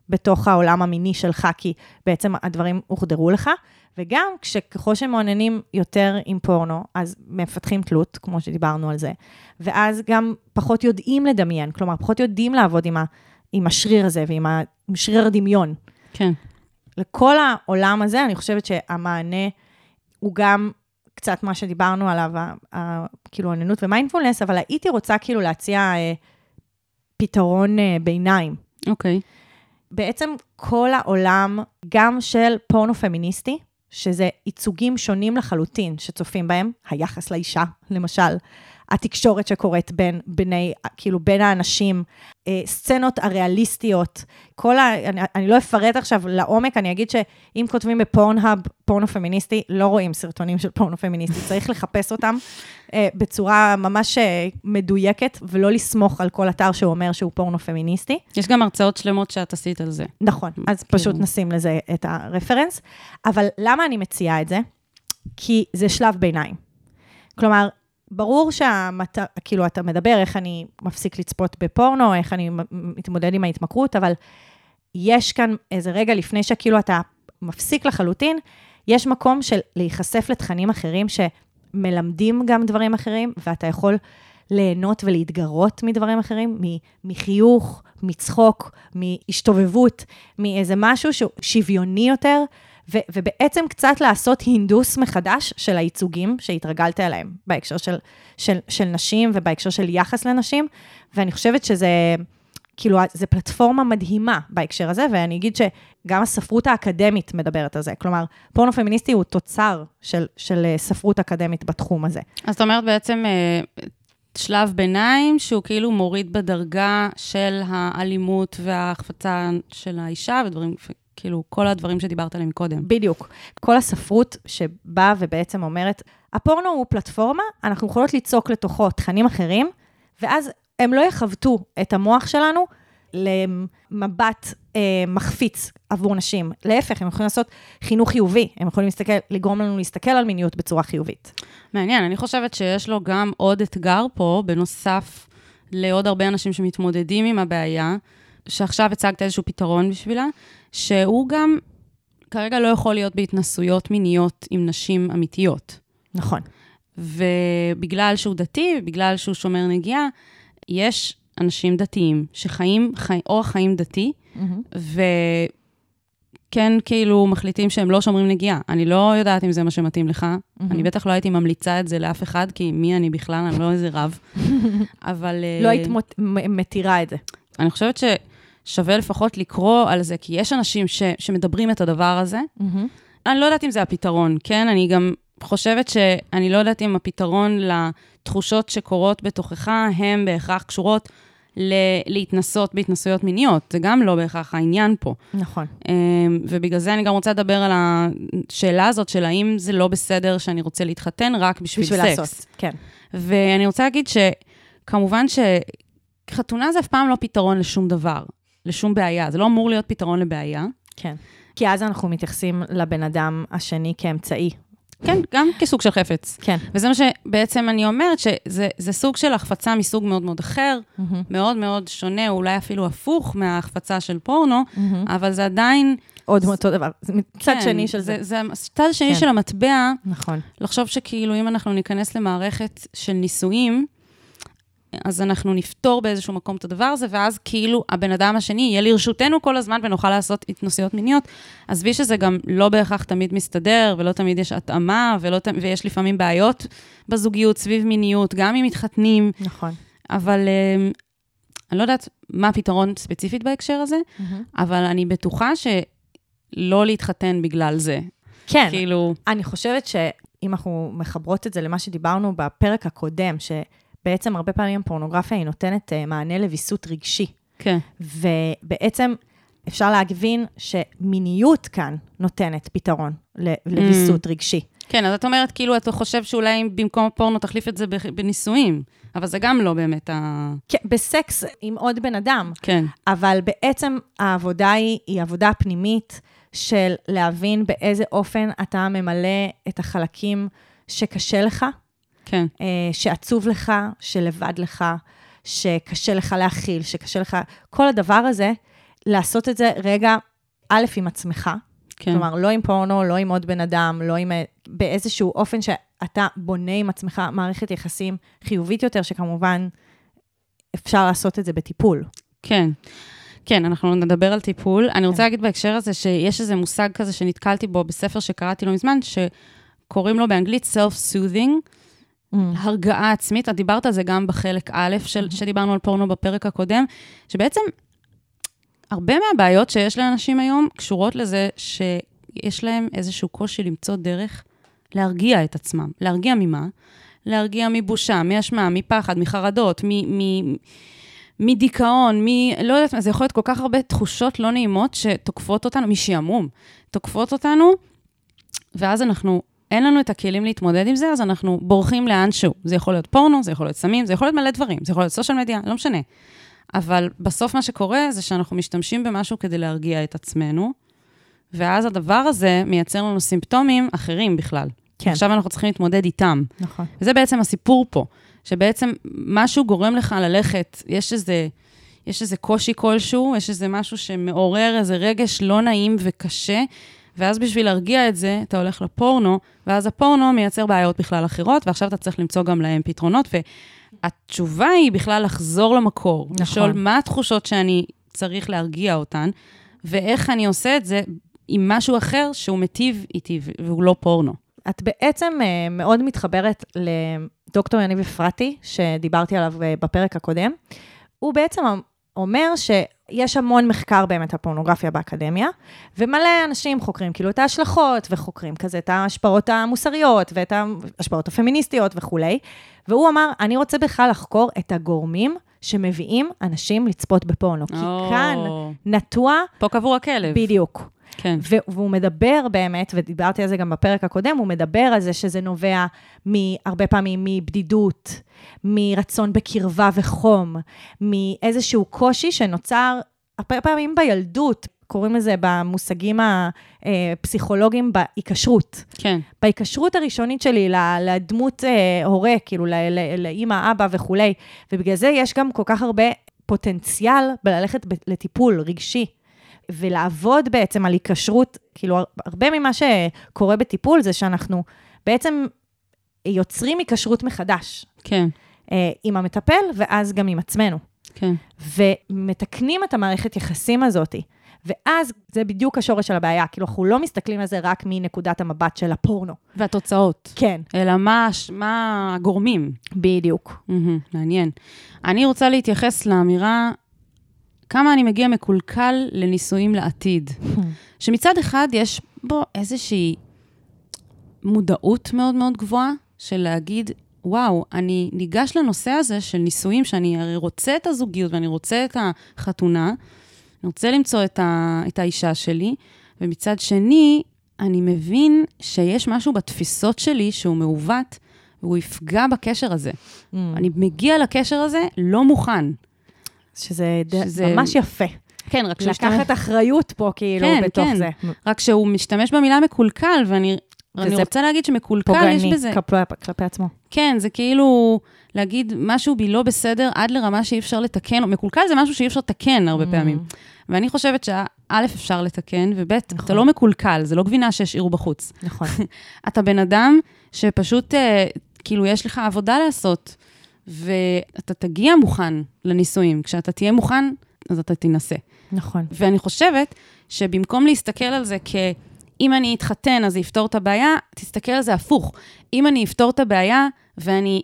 בתוך העולם המיני שלך, כי בעצם הדברים הוחדרו לך, וגם כשככל שמעוננים יותר עם פורנו, אז מפתחים תלות, כמו שדיברנו על זה, ואז גם פחות יודעים לדמיין, כלומר, פחות יודעים לעבוד עם, ה, עם השריר הזה ועם ה, עם שריר הדמיון. כן. לכל העולם הזה, אני חושבת שהמענה הוא גם קצת מה שדיברנו עליו, ה- ה- כאילו עננות ומיינדפולנס, אבל הייתי רוצה כאילו להציע אה, פתרון אה, ביניים. אוקיי. בעצם כל העולם, גם של פורנו פמיניסטי, שזה ייצוגים שונים לחלוטין שצופים בהם, היחס לאישה, למשל, התקשורת שקורית בין בני, כאילו בין האנשים, אה, סצנות הריאליסטיות, כל ה... אני, אני לא אפרט עכשיו לעומק, אני אגיד שאם כותבים בפורנהאב פורנו פמיניסטי, לא רואים סרטונים של פורנו פמיניסטי, צריך לחפש אותם אה, בצורה ממש אה, מדויקת, ולא לסמוך על כל אתר שהוא אומר שהוא פורנו פמיניסטי. יש גם הרצאות שלמות שאת עשית על זה. נכון, אז כאילו. פשוט נשים לזה את הרפרנס. אבל למה אני מציעה את זה? כי זה שלב ביניים. כלומר, ברור שהמת... כאילו, אתה מדבר איך אני מפסיק לצפות בפורנו, איך אני מתמודד עם ההתמכרות, אבל יש כאן איזה רגע לפני שכאילו אתה מפסיק לחלוטין, יש מקום של להיחשף לתכנים אחרים שמלמדים גם דברים אחרים, ואתה יכול ליהנות ולהתגרות מדברים אחרים, מחיוך, מצחוק, מהשתובבות, מאיזה משהו שהוא שוויוני יותר, ו- ובעצם קצת לעשות הינדוס מחדש של הייצוגים שהתרגלת אליהם, בהקשר של, של, של נשים ובהקשר של יחס לנשים, ואני חושבת שזה... כאילו, זו פלטפורמה מדהימה בהקשר הזה, ואני אגיד שגם הספרות האקדמית מדברת על זה. כלומר, פורנו פמיניסטי הוא תוצר של, של אה, ספרות אקדמית בתחום הזה. אז את אומרת בעצם אה, שלב ביניים, שהוא כאילו מוריד בדרגה של האלימות וההחפצה של האישה ודברים, כאילו, כל הדברים שדיברת עליהם קודם. בדיוק. כל הספרות שבאה ובעצם אומרת, הפורנו הוא פלטפורמה, אנחנו יכולות ליצוק לתוכו תכנים אחרים, ואז הם לא יכוותו את המוח שלנו למבט אה, מחפיץ עבור נשים. להפך, הם יכולים לעשות חינוך חיובי, הם יכולים להסתכל, לגרום לנו להסתכל על מיניות בצורה חיובית. מעניין, אני חושבת שיש לו גם עוד אתגר פה, בנוסף לעוד הרבה אנשים שמתמודדים עם הבעיה, שעכשיו הצגת איזשהו פתרון בשבילה, שהוא גם כרגע לא יכול להיות בהתנסויות מיניות עם נשים אמיתיות. נכון. ובגלל שהוא דתי, בגלל שהוא שומר נגיעה, יש אנשים דתיים שחיים חי, אורח חיים דתי, Mm-hmm. וכן כאילו מחליטים שהם לא שומרים נגיעה. אני לא יודעת אם זה מה שמתאים לך, Mm-hmm. אני בטח לא הייתי ממליצה את זה לאף אחד, כי מי אני בכלל, אני לא איזה רב. <laughs> אבל... אה, לא היית מות- מתירה את זה. אני חושבת ששווה לפחות לקרוא על זה, כי יש אנשים ש, שמדברים את הדבר הזה. אני לא יודעת אם זה הפתרון, כן? אני גם חושבת שאני לא יודעת אם הפתרון לתחושות שקורות בתוכך הם בהכרח קשורות ל- להתנסות בהתנסויות מיניות. זה גם לא בהכרח העניין פה. נכון. אמ, ובגלל זה אני גם רוצה לדבר על השאלה הזאת של האם זה לא בסדר שאני רוצה להתחתן רק בשביל, בשביל סקס. לעשות, כן. ואני רוצה להגיד שכמובן שחתונה זה אף פעם לא פתרון לשום דבר, לשום בעיה. זה לא אמור להיות פתרון לבעיה. כן. כי אז אנחנו מתייחסים לבן אדם השני כאמצעי. כן, גם כסוג של חפץ. כן. וזה מה שבעצם אני אומרת, שזה זה סוג של החפצה מסוג מאוד מאוד אחר, מאוד מאוד שונה, אולי אפילו הפוך מההחפצה של פורנו, אבל זה עדיין... עוד אותו דבר. זה מצד כן, שני של זה. זה הצד השני כן. של המטבע, נכון. לחשוב שכאילו אם אנחנו ניכנס למערכת של נישואים, אז אנחנו נפתור באיזשהו מקום את הדבר הזה, ואז כאילו הבן אדם השני יהיה לרשותנו כל הזמן ונוכל לעשות התנסויות מיניות. עזבי שזה גם לא בהכרח תמיד מסתדר, ולא תמיד יש התאמה, ולא, ויש לפעמים בעיות בזוגיות סביב מיניות, גם אם מתחתנים, נכון. אבל אה, אני לא יודעת מה הפתרון ספציפית בהקשר הזה, אבל אני בטוחה שלא להתחתן בגלל זה. כן. כאילו, אני חושבת שאם אנחנו מחברות את זה למה שדיברנו בפרק הקודם, שבעצם הרבה פעמים פורנוגרפיה היא נותנת אה, מענה לוויסות רגשי. כן. ובעצם אפשר להבין שמיניות כאן נותנת פתרון לוויסות רגשי. כן, אז את אומרת, כאילו, אתה חושב שאולי אם במקום פורנו תחליף את זה בנישואים, אבל זה גם לא באמת ה... כן, בסקס עם עוד בן אדם, כן, אבל בעצם העבודה היא, היא עבודה פנימית של להבין באיזה אופן אתה ממלא את החלקים שקשה לך, כן, אה, שעצוב לך, שלבד לך, שקשה לך להכיל, שקשה לך, כל הדבר הזה, לעשות את זה רגע, א', עם עצמך, כן. כלומר, לא עם פורנו, לא עם עוד בן אדם, לא עם... באיזשהו אופן שאתה בונה עם עצמך מערכת יחסים חיובית יותר, שכמובן אפשר לעשות את זה בטיפול. כן. כן, אנחנו נדבר על טיפול. אני רוצה להגיד בהקשר הזה שיש איזה מושג כזה שנתקלתי בו בספר שקראתי לא מזמן, שקוראים לו באנגלית self-soothing, הרגעה עצמית. את דיברת על זה גם בחלק א', של, שדיברנו על פורנו בפרק הקודם, שבעצם הרבה מהבעיות שיש לאנשים היום קשורות לזה שיש להם איזשהו קושי למצוא דרך להרגיע את עצמם. להרגיע ממה? להרגיע מבושה, מאשמה, מפחד, מחרדות, מ... מ מדיכאון, מ... לא יודעת מה, זה יכול להיות כל כך הרבה תחושות לא נעימות שתוקפות אותנו, משעמום, תוקפות אותנו, ואז אנחנו, אין לנו את הכלים להתמודד עם זה, אז אנחנו בורחים לאנשהו. זה יכול להיות פורנו, זה יכול להיות סמים, זה יכול להיות מלא דברים, זה יכול להיות סושיאל מדיה, לא משנה. אבל בסוף מה שקורה זה שאנחנו משתמשים במשהו כדי להרגיע את עצמנו, ואז הדבר הזה מייצר לנו סימפטומים אחרים בכלל. כן. עכשיו אנחנו צריכים להתמודד איתם. נכון. וזה בעצם הסיפור פה, שבעצם משהו גורם לך ללכת, יש איזה, יש איזה קושי כלשהו, יש איזה משהו שמעורר איזה רגש לא נעים וקשה, ואז בשביל להרגיע את זה, אתה הולך לפורנו, ואז הפורנו מייצר בעיות בכלל אחרות, ועכשיו אתה צריך למצוא גם להם פתרונות, והתשובה היא בכלל לחזור למקור. נכון. לשאול מה התחושות שאני צריך להרגיע אותן, ואיך אני עושה את זה עם משהו אחר שהוא מיטיב איתי, והוא לא פורנו. את בעצם אה, מאוד מתחברת לדוקטור יניב אפרתי, שדיברתי עליו אה, בפרק הקודם. הוא בעצם אומר שיש המון מחקר באמת על פורנוגרפיה באקדמיה, ומלא אנשים חוקרים כאילו את ההשלכות, וחוקרים כזה את ההשפעות המוסריות, ואת ההשפעות הפמיניסטיות וכולי. והוא אמר, אני רוצה בכלל לחקור את הגורמים שמביאים אנשים לצפות בפורנו. כי או. כאן נטוע פה קבור הכלב. בדיוק. כן. והוא מדבר באמת, ודיברתי על זה גם בפרק הקודם, הוא מדבר על זה שזה נובע הרבה פעמים מבדידות, מרצון בקרבה וחום, מאיזשהו קושי שנוצר הרבה פעמים בילדות, קוראים לזה במושגים הפסיכולוגיים בהיקשרות. כן. בהיקשרות הראשונית שלי לדמות אה, הורה, כאילו לאימא, אבא וכולי, ובגלל זה יש גם כל כך הרבה פוטנציאל בללכת לטיפול רגשי. ולעבוד בעצם על היקשרות, כאילו, הרבה ממה שקורה בטיפול זה שאנחנו בעצם יוצרים היקשרות מחדש כן, אה, עם המטפל, ואז גם עם עצמנו. כן. ומתקנים את המערכת יחסים הזאת. ואז זה בדיוק השורש של הבעיה, כאילו, אנחנו לא מסתכלים על זה רק מנקודת המבט של הפורנו. והתוצאות. כן, אלא מה, מה הגורמים. בדיוק. מהמם, מעניין. אני רוצה להתייחס לאמירה כמה אני מגיע מקולקל לנישואים לעתיד. שמצד אחד יש בו איזושהי מודעות מאוד מאוד גבוהה של להגיד, וואו, אני ניגש לנושא הזה של נישואים, שאני הרי רוצה את הזוגיות ואני רוצה את החתונה, אני רוצה למצוא את, ה, את האישה שלי, ומצד שני, אני מבין שיש משהו בתפיסות שלי שהוא מעוות, והוא יפגע בקשר הזה. Mm. אני מגיע לקשר הזה לא מוכן. שזה, שזה- ממש יפה. כן, רק שהוא לקחת אחריות פה, כאילו, כן, בתוך כן. זה. רק שהוא משתמש במילה מקולקל, ואני אני רוצה להגיד שמקולקל יש פוגעני בזה. כלפי, כלפי עצמו. כן, זה כאילו להגיד משהו בי לא בסדר עד לרמה שאי אפשר לתקן, מקולקל זה משהו שאי אפשר לתקן הרבה Mm. פעמים. ואני חושבת שא', אפשר לתקן, וב', אתה נכון. לא מקולקל, זה לא גבינה שהשאירו בחוץ. נכון. <laughs> אתה בן אדם שפשוט, אה, כאילו, יש לך עבודה לעשות, ואתה תגיע מוכן לנישואים. כשאתה תהיה מוכן, אז אתה תינשא. נכון. ואני חושבת שבמקום להסתכל על זה כ... אם אני אתחתן, אז זה יפתור את הבעיה, תסתכל על זה הפוך. אם אני אפתור את הבעיה ואני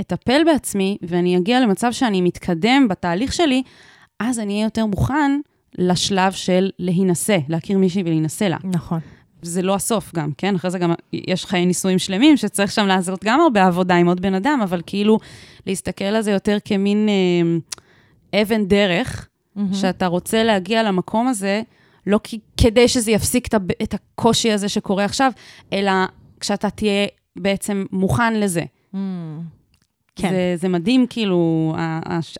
אטפל בעצמי, ואני אגיע למצב שאני מתקדם בתהליך שלי, אז אני אהיה יותר מוכן לשלב של להינשא, להכיר מישהי ולהינשא לה. נכון. זה לא הסוף גם, כן? אחרי זה גם יש חיי נישואים שלמים, שצריך שם לעשות גם הרבה עבודה עם עוד בן אדם, אבל כאילו, להסתכל על זה יותר כמין אה, אבן דרך, שאתה רוצה להגיע למקום הזה, לא כי, כדי שזה יפסיק את, את הקושי הזה שקורה עכשיו, אלא כשאתה תהיה בעצם מוכן לזה. Mm. כן. זה, זה מדהים, כאילו,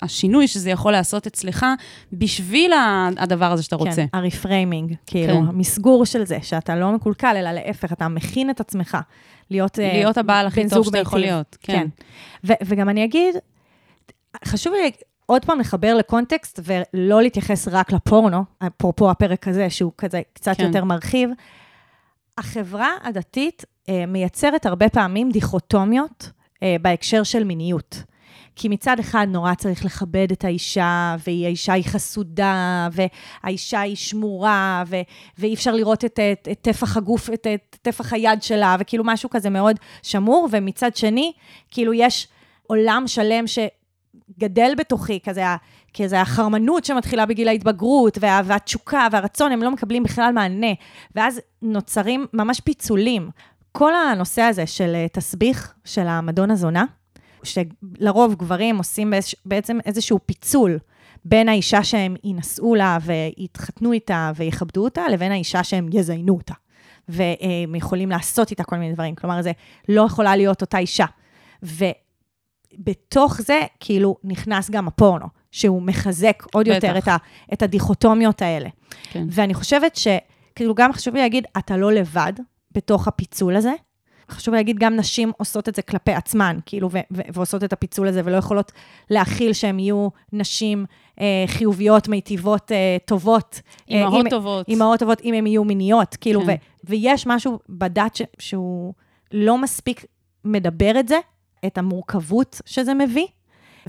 השינוי שזה יכול לעשות אצלך בשביל הדבר הזה שאתה רוצה. כן, הרפריימינג, כאילו, כן. המסגור של זה, שאתה לא מקולקל, אלא להפך, אתה מכין את עצמך להיות אה, להיות הבעל הכי טוב שאתה יכול מיטיב. להיות. כן. כן. ו- וגם אני אגיד, חשוב לי עוד פעם לחבר לקונטקסט ולא להתייחס רק לפורנו, אפרופו הפרק הזה, שהוא כזה קצת כן. יותר מרחיב. החברה הדתית אה, מייצרת הרבה פעמים דיכוטומיות אה, בהקשר של מיניות. כי מצד אחד נורא צריך לכבד את האישה, והאישה היא חסודה, והאישה היא שמורה, ו- ואי אפשר לראות את, טפח הגוף, את, את טפח היד שלה, וכאילו משהו כזה מאוד שמור, ומצד שני, כאילו יש עולם שלם שגדל בתוכי, כזה, כזה החרמנות שמתחילה בגיל ההתבגרות, וה, והתשוקה והרצון, הם לא מקבלים בכלל מענה, ואז נוצרים ממש פיצולים. כל הנושא הזה של אה, תסביך של המדון הזונה, שלרוב גברים עושים בעצם איזשהו פיצול בין האישה שהם יינשאו לה ויתחתנו איתה ויכבדו אותה, לבין האישה שהם יזיינו אותה. והם יכולים לעשות איתה כל מיני דברים. כלומר, זה לא יכולה להיות אותה אישה. ובתוך זה, כאילו, נכנס גם הפורנו, שהוא מחזק עוד בטח. יותר את, ה, את הדיכוטומיות האלה. כן. ואני חושבת שכאילו גם חשוב לי להגיד, אתה לא לבד בתוך הפיצול הזה. חשוב להגיד, גם נשים עושות את זה כלפי עצמן, כאילו, ו- ו- ועושות את הפיצול הזה, ולא יכולות להכיל שהן יהיו נשים אה, חיוביות, מיטיבות, אה, טובות. אה, אימהות אם- טובות. אימהות טובות, אם הן יהיו מיניות, כאילו, כן. ו- ויש משהו בדת ש- שהוא לא מספיק מדבר את זה, את המורכבות שזה מביא,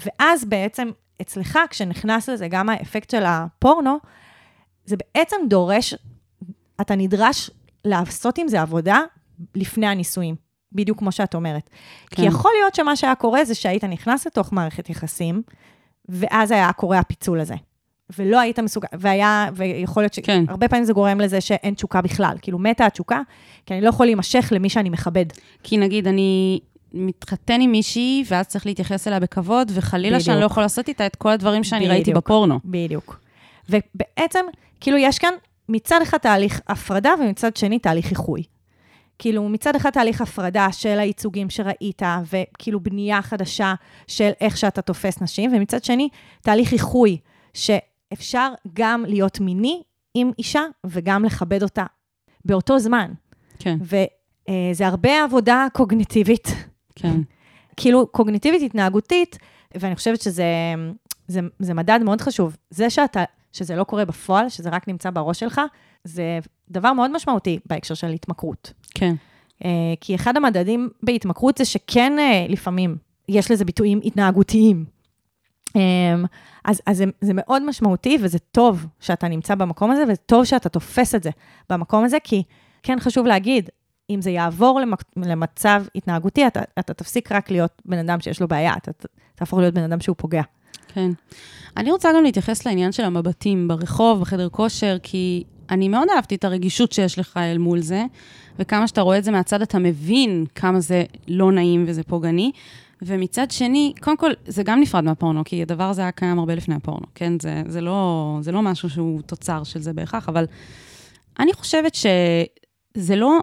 ואז בעצם אצלך, כשנכנס לזה גם האפקט של הפורנו, זה בעצם דורש, אתה נדרש לעשות עם זה עבודה לפני הנישואים, בדיוק כמו שאת אומרת. כן. כי יכול להיות שמה שהיה קורה זה שהיית נכנס לתוך מערכת יחסים, ואז היה קורה הפיצול הזה. ולא היית מסוגל, והיה, ויכול להיות כן. שהרבה פעמים זה גורם לזה שאין תשוקה בכלל. כאילו, מתה התשוקה, כי אני לא יכול להימשך למי שאני מכבד. כי נגיד, אני מתחתן עם מישהי, ואז צריך להתייחס אליה בכבוד, וחלילה שאני לא. יכול לעשות איתה את כל הדברים שאני ראיתי בדיוק. בפורנו. בדיוק. ובעצם, כאילו, יש כאן מצד אחד תהליך הפרדה, ומצד שני תהליך איחוי. כאילו, מצד אחד תהליך הפרדה של הייצוגים שראית, וכאילו בנייה חדשה של איך שאתה תופס נשים, ומצד שני, תהליך איחוי, שאפשר גם להיות מיני עם אישה, וגם לכבד אותה באותו זמן. כן, וזה הרבה עבודה קוגניטיבית, כן. <laughs> כאילו קוגניטיבית התנהגותית, ואני חושבת שזה זה, זה מדד מאוד חשוב. זה שאתה, שזה לא קורה בפועל, שזה רק נמצא בראש שלך, זה דבר מאוד משמעותי בהקשר של התמכרות. כן. אה, כי אחד המדדים בהתמכרות זה שכן אה, לפעמים יש לזה ביטויים התנהגותיים. אה, אז, אז זה, זה מאוד משמעותי, וזה טוב שאתה נמצא במקום הזה, וטוב שאתה תופס את זה במקום הזה, כי כן חשוב להגיד, אם זה יעבור למק, למצב התנהגותי, אתה, אתה תפסיק רק להיות בן אדם שיש לו בעיה, אתה תהפוך להיות בן אדם שהוא פוגע. כן. אני רוצה גם להתייחס לעניין של המבטים ברחוב, בחדר כושר, כי אני מאוד אהבתי את הרגישות שיש לך אל מול זה, וכמה שאתה רואה את זה מהצד, אתה מבין כמה זה לא נעים וזה פוגעני. ומצד שני, קודם כל, זה גם נפרד מהפורנו, כי הדבר הזה היה קיים הרבה לפני הפורנו, כן? זה, זה, לא, זה לא משהו שהוא תוצר של זה בהכרח, אבל אני חושבת שזה לא...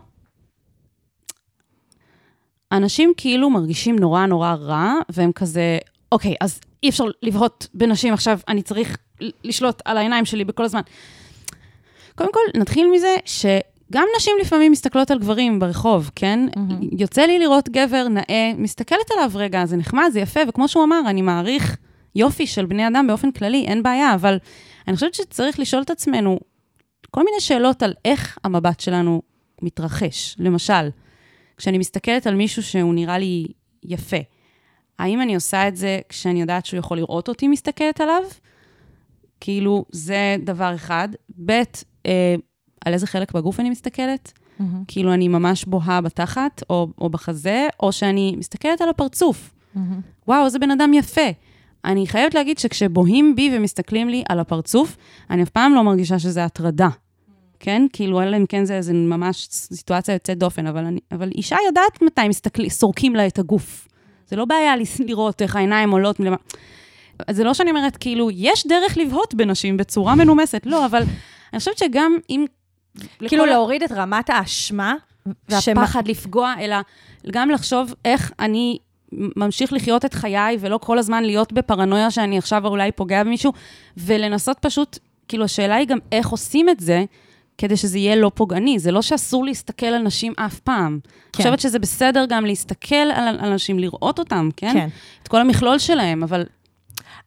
אנשים כאילו מרגישים נורא נורא רע, והם כזה, אוקיי, אז אי אפשר לבהות בנשים עכשיו, אני צריך לשלוט על העיניים שלי בכל הזמן. קודם כל, נתחיל מזה שגם נשים לפעמים מסתכלות על גברים ברחוב, כן? מהמם. יוצא לי לראות גבר נאה, מסתכלת עליו רגע, זה נחמד, זה יפה, וכמו שהוא אמר, אני מעריך יופי של בני אדם באופן כללי, אין בעיה, אבל אני חושבת שצריך לשאול את עצמנו כל מיני שאלות על איך המבט שלנו מתרחש. למשל, כשאני מסתכלת על מישהו שהוא נראה לי יפה, האם אני עושה את זה כשאני יודעת שהוא יכול לראות אותי מסתכלת עליו? כאילו, זה דבר אחד. ב', אה, על איזה חלק בגוף אני מסתכלת? כאילו, אני ממש בוהה בתחת או, או בחזה, או שאני מסתכלת על הפרצוף. וואו, איזה בן אדם יפה. אני חייבת להגיד שכשבוהים בי ומסתכלים לי על הפרצוף, אני אף פעם לא מרגישה שזה הטרדה. כן? כאילו, אלא אם כן זה איזה ממש סיטואציה יוצאת דופן, אבל, אני, אבל אישה יודעת מתי מסתכל, סורקים לה את הגוף. זה לא בעיה לראות איך העיניים עולות מלמעלה. זה לא שאני אומרת, כאילו, יש דרך לבהות בנשים בצורה מנומסת, לא, אבל אני חושבת שגם אם... כאילו להוריד את רמת האשמה, שמ- והפחד לפגוע, אלא גם לחשוב איך אני ממשיך לחיות את חיי, ולא כל הזמן להיות בפרנויה שאני עכשיו אולי פוגע במישהו, ולנסות פשוט, כאילו, השאלה היא גם איך עושים את זה, כדי שזה יהיה לא פוגעני. זה לא שאסור להסתכל על נשים אף פעם. אני כן. חושבת שזה בסדר גם להסתכל על, על אנשים, לראות אותם, כן? כן. את כל המכלול שלהם, אבל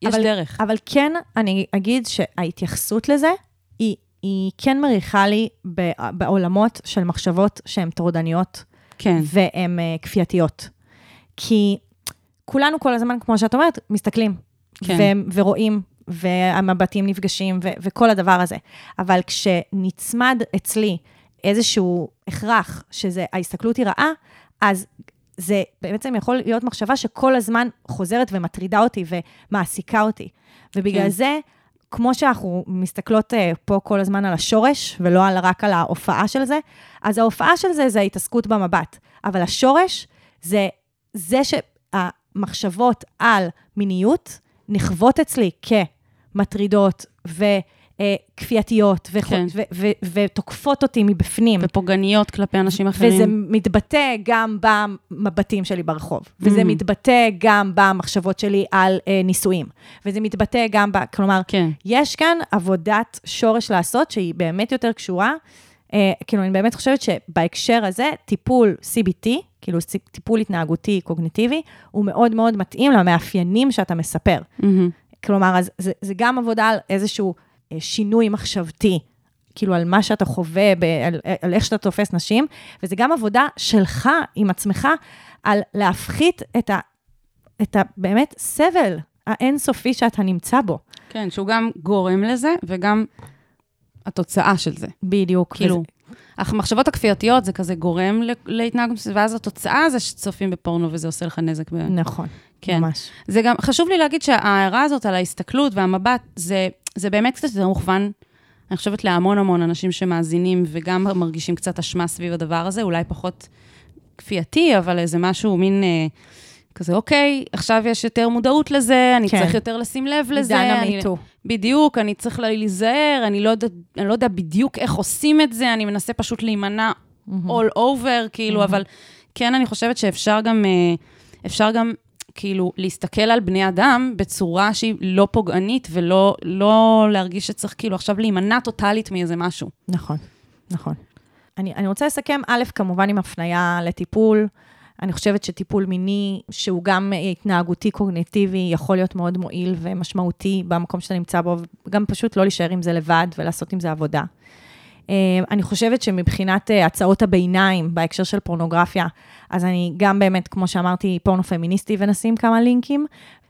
יש אבל- דרך. אבל כן, אני אגיד שההתייחסות לזה, היא, היא כן מריחה לי בעולמות של מחשבות שהן טורדניות כן, והן uh, כפייתיות. כי כולנו כל הזמן, כמו שאת אומרת, מסתכלים. כן. ו- ורואים, והמבטים נפגשים, ו- וכל הדבר הזה. אבל כשנצמד אצלי איזשהו הכרח, שזה, ההסתכלות היא רעה, אז זה בעצם יכול להיות מחשבה שכל הזמן חוזרת ומטרידה אותי ומעסיקה אותי. ובגלל כן. זה, כמו שאנחנו מסתכלות uh, פה כל הזמן על השורש, ולא על, רק על ההופעה של זה, אז ההופעה של זה זה ההתעסקות במבט. אבל השורש זה זה שהמחשבות על מיניות נחוות אצלי כמטרידות וכפייתיות, כן. ותוקפות אותי מבפנים. ופוגעניות כלפי אנשים אחרים. וזה מתבטא גם במבטים שלי ברחוב, וזה Mhm. מתבטא גם במחשבות שלי על אה, נישואים, וזה מתבטא גם ב... כלומר, כן, יש כאן עבודת שורש לעשות שהיא באמת יותר קשורה. אה, כאילו, אני באמת חושבת שבהקשר הזה, טיפול CBT, כאילו טיפ- טיפול התנהגותי קוגניטיבי, הוא מאוד מאוד מתאים למאפיינים שאתה מספר. מהמם. כלומר, אז זה, זה גם עבודה על איזשהו אה, שינוי מחשבתי, כאילו על מה שאתה חווה, ב, על, על איך שאתה תופס נשים, וזה גם עבודה שלך עם עצמך על להפחית את ה... את ה... באמת סבל האינסופי שאתה נמצא בו. כן, שהוא גם גורם לזה, וגם התוצאה של זה. בדיוק. כאילו, וזה- המחשבות הכפייתיות זה כזה גורם להתנהגות, ואז התוצאה זה שצופים בפורנו וזה עושה לך נזק. ב... נכון, כן. ממש. זה גם, חשוב לי להגיד שההערה הזאת על ההסתכלות והמבט, זה, זה באמת קצת יותר מוכוון, אני חושבת, להמון המון אנשים שמאזינים וגם מרגישים קצת אשמה סביב הדבר הזה, אולי פחות כפייתי, אבל איזה משהו מין אה, כזה, אוקיי, עכשיו יש יותר מודעות לזה, אני כן. צריך יותר לשים לב לזה. עידן המיטו. בדיוק, אני צריך לה- להיזהר, אני לא, יודע, אני לא יודע בדיוק איך עושים את זה, אני מנסה פשוט להימנע all over, כאילו, אבל כן, אני חושבת שאפשר גם, אה, אפשר גם, כאילו, להסתכל על בני אדם בצורה שהיא לא פוגענית, ולא לא להרגיש שצריך, כאילו, עכשיו להימנע טוטאלית מאיזה משהו. נכון, נכון. אני, אני רוצה לסכם, א', כמובן עם הפנייה לטיפול. אני חושבת שטיפול מיני, שהוא גם אה, התנהגותי קוגניטיבי, יכול להיות מאוד מועיל ומשמעותי במקום שאתה נמצא בו, וגם פשוט לא להישאר עם זה לבד ולעשות עם זה עבודה. אה, אני חושבת שמבחינת אה, הצעות הביניים בהקשר של פורנוגרפיה, אז אני גם באמת, כמו שאמרתי, פורנו פמיניסטי ונשים כמה לינקים,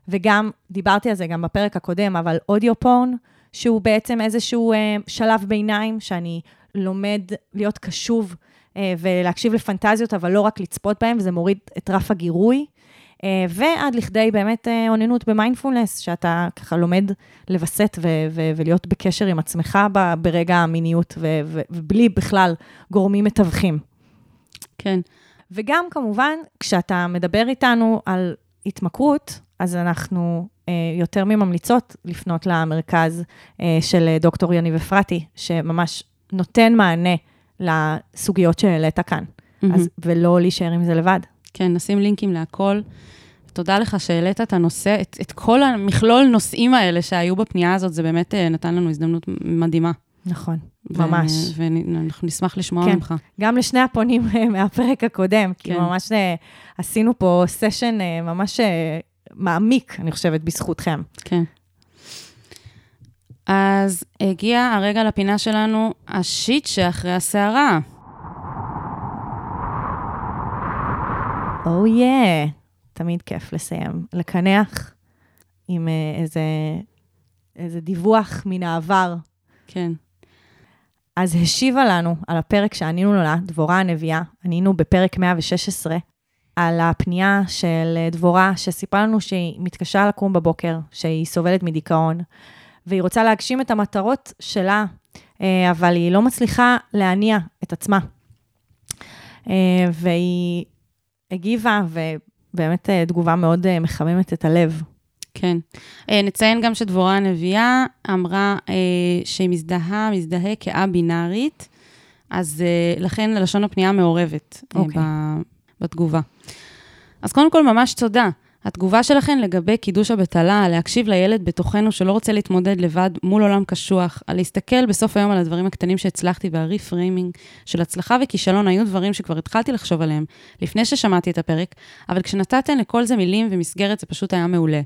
וגם, דיברתי על זה גם בפרק הקודם, אבל אודיו פורן, שהוא בעצם איזשהו אה, שלב ביניים, שאני לומד להיות קשוב ולהקשיב לפנטזיות, אבל לא רק לצפות בהן, וזה מוריד את רף הגירוי. אה, ועד לכדי באמת אה, אוננות במיינדפולנס, שאתה ככה לומד לווסת ו- ו- ולהיות בקשר עם עצמך ברגע המיניות, ו- ובלי בכלל גורמים מתווכים. כן. וגם כמובן, כשאתה מדבר איתנו על התמכרות, אז אנחנו אה, יותר מממליצות לפנות למרכז אה, של דוקטור יניב אפרתי, שממש נותן מענה לסוגיות שהעלית כאן, אז, ולא להישאר עם זה לבד. כן, נשים לינקים להכל. תודה לך שהעלית את הנושא, את, את כל המכלול נושאים האלה שהיו בפנייה הזאת, זה באמת אה, נתן לנו הזדמנות מדהימה. נכון, ו- ממש. ואנחנו נשמח לשמוע כן. ממך. גם לשני הפונים אה, מהפרק הקודם, כי כן. ממש אה, עשינו פה סשן אה, ממש אה, מעמיק, אני חושבת, בזכותכם. כן. אז הגיע הרגע לפינה שלנו, השיט שאחרי הסערה. או oh yeah, תמיד כיף לסיים, לקנח עם אה, איזה, איזה דיווח מן העבר. כן. אז השיבה לנו על הפרק שענינו לה, דבורה הנביאה, ענינו בפרק 116, על הפנייה של אה, דבורה, שסיפרה לנו שהיא מתקשה לקום בבוקר, שהיא סובלת מדיכאון, והיא רוצה להגשים את המטרות שלה, אה, אבל היא לא מצליחה להניע את עצמה. והיא הגיבה, ובאמת אה, תגובה מאוד אה, מחממת את הלב. כן. אה, נציין גם שדבורה הנביאה אמרה שהיא מזדהה, מזדהה כא-בינארית, אז אה, לכן לשון הפנייה מעורבת אה, אוקיי. בתגובה. אז קודם כל, ממש תודה. התגובה שלכן לגבי קידוש הבטלה, להקשיב לילד בתוכנו שלא רוצה להתמודד לבד מול עולם קשוח, על להסתכל בסוף היום על הדברים הקטנים שהצלחתי והריפריימינג של הצלחה וכישלון היו דברים שכבר התחלתי לחשוב עליהם לפני ששמעתי את הפרק, אבל כשנתתן לכל זה מילים ומסגרת זה פשוט היה מעולה.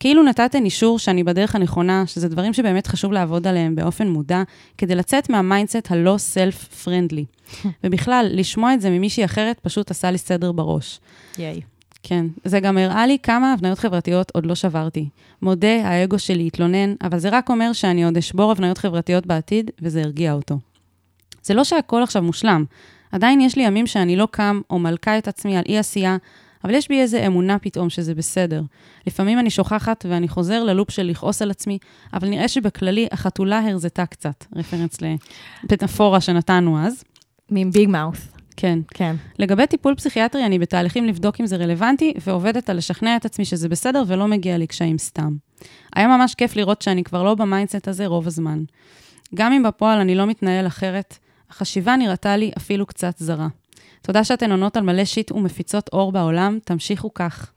כאילו נתתן אישור שאני בדרך הנכונה, שזה דברים שבאמת חשוב לעבוד עליהם באופן מודע, כדי לצאת מה mindset הלא self friendly. <laughs> ובכלל, לשמוע את זה ממישהי אחרת פשוט עשה לי סדר בראש. ייי. כן, זה גם הראה לי כמה הבניות חברתיות עוד לא שברתי. מודה, האגו שלי התלונן, אבל זה רק אומר שאני עוד אשבור הבניות חברתיות בעתיד, וזה הרגיע אותו. זה לא שהכל עכשיו מושלם. עדיין יש לי ימים שאני לא קם או מלקה את עצמי על אי-עשייה, אבל יש בי איזה אמונה פתאום שזה בסדר. לפעמים אני שוכחת ואני חוזר ל loop של לכעוס על עצמי, אבל נראה שבכללי החתולה הרזתה קצת, reference למטאפורה שנתנו אז. mean big mouth. כן. כן. לגבי טיפול פסיכיאטרי, אני בתהליכים לבדוק אם זה רלוונטי, ועובדת על לשכנע את עצמי שזה בסדר ולא מגיע לי קשיים סתם. היה ממש כיף לראות שאני כבר לא ב mindset הזה רוב הזמן. גם אם בפועל אני לא מתנהל אחרת, החשיבה נראתה לי אפילו קצת זרה. תודה שאתן עונות על מלא shit ומפיצות אור בעולם, תמשיכו כך.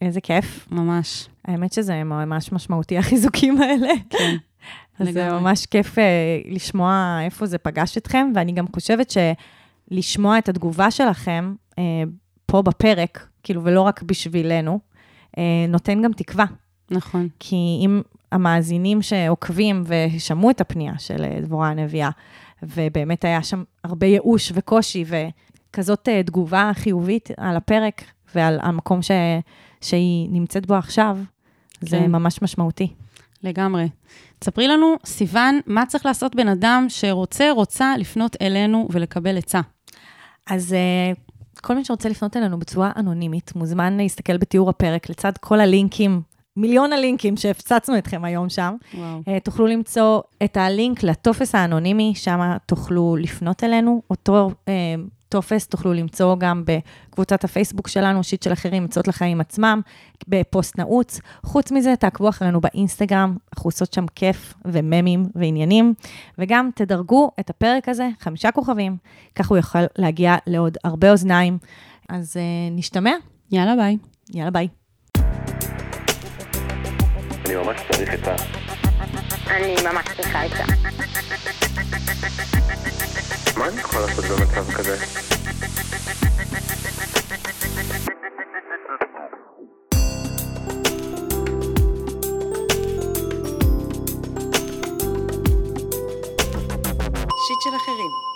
איזה כיף. ממש. האמת שזה ממש משמעותי, החיזוקים האלה. כן. <laughs> אז זה לגמרי. ממש כיף uh, לשמוע איפה זה פגש אתכם, ואני גם חושבת שלשמוע את התגובה שלכם, uh, פה בפרק, כאילו, ולא רק בשבילנו, אה, נותן גם תקווה. נכון. כי אם המאזינים שעוקבים ושמעו את הפנייה של אה, דבורה הנביאה, ובאמת היה שם הרבה ייאוש וקושי, וכזאת אה, תגובה חיובית על הפרק ועל המקום ש... שהיא נמצאת בו עכשיו, זה כן. ממש משמעותי. לגמרי. תספרי לנו, סיוון, מה צריך לעשות בן אדם שרוצה, רוצה לפנות אלינו ולקבל עצה? אז אה, כל מי שרוצה לפנות אלינו בצורה אנונימית, מוזמן להסתכל בתיאור הפרק לצד כל הלינקים, מיליון הלינקים שהפצצנו אתכם היום שם. וואו. אה, תוכלו למצוא את הלינק לטופס האנונימי, שם תוכלו לפנות אלינו. אותו אה, טופס תוכלו למצוא גם בקבוצת הפייסבוק שלנו, שיט של אחרים, עצות לחיים עצמם, בפוסט נעוץ. חוץ מזה, תעקבו אחרינו באינסטגרם, אנחנו עושות שם כיף וממים ועניינים, וגם תדרגו את הפרק הזה, חמישה כוכבים, כך הוא יכול להגיע לעוד הרבה אוזניים. אז אה, נשתמע, יאללה, ביי. יאללה ביי. אני ממש צריך עצה. אני ממש צריכה עצה. מה אני יכול לעשות במצב כזה? שיט של אחרים.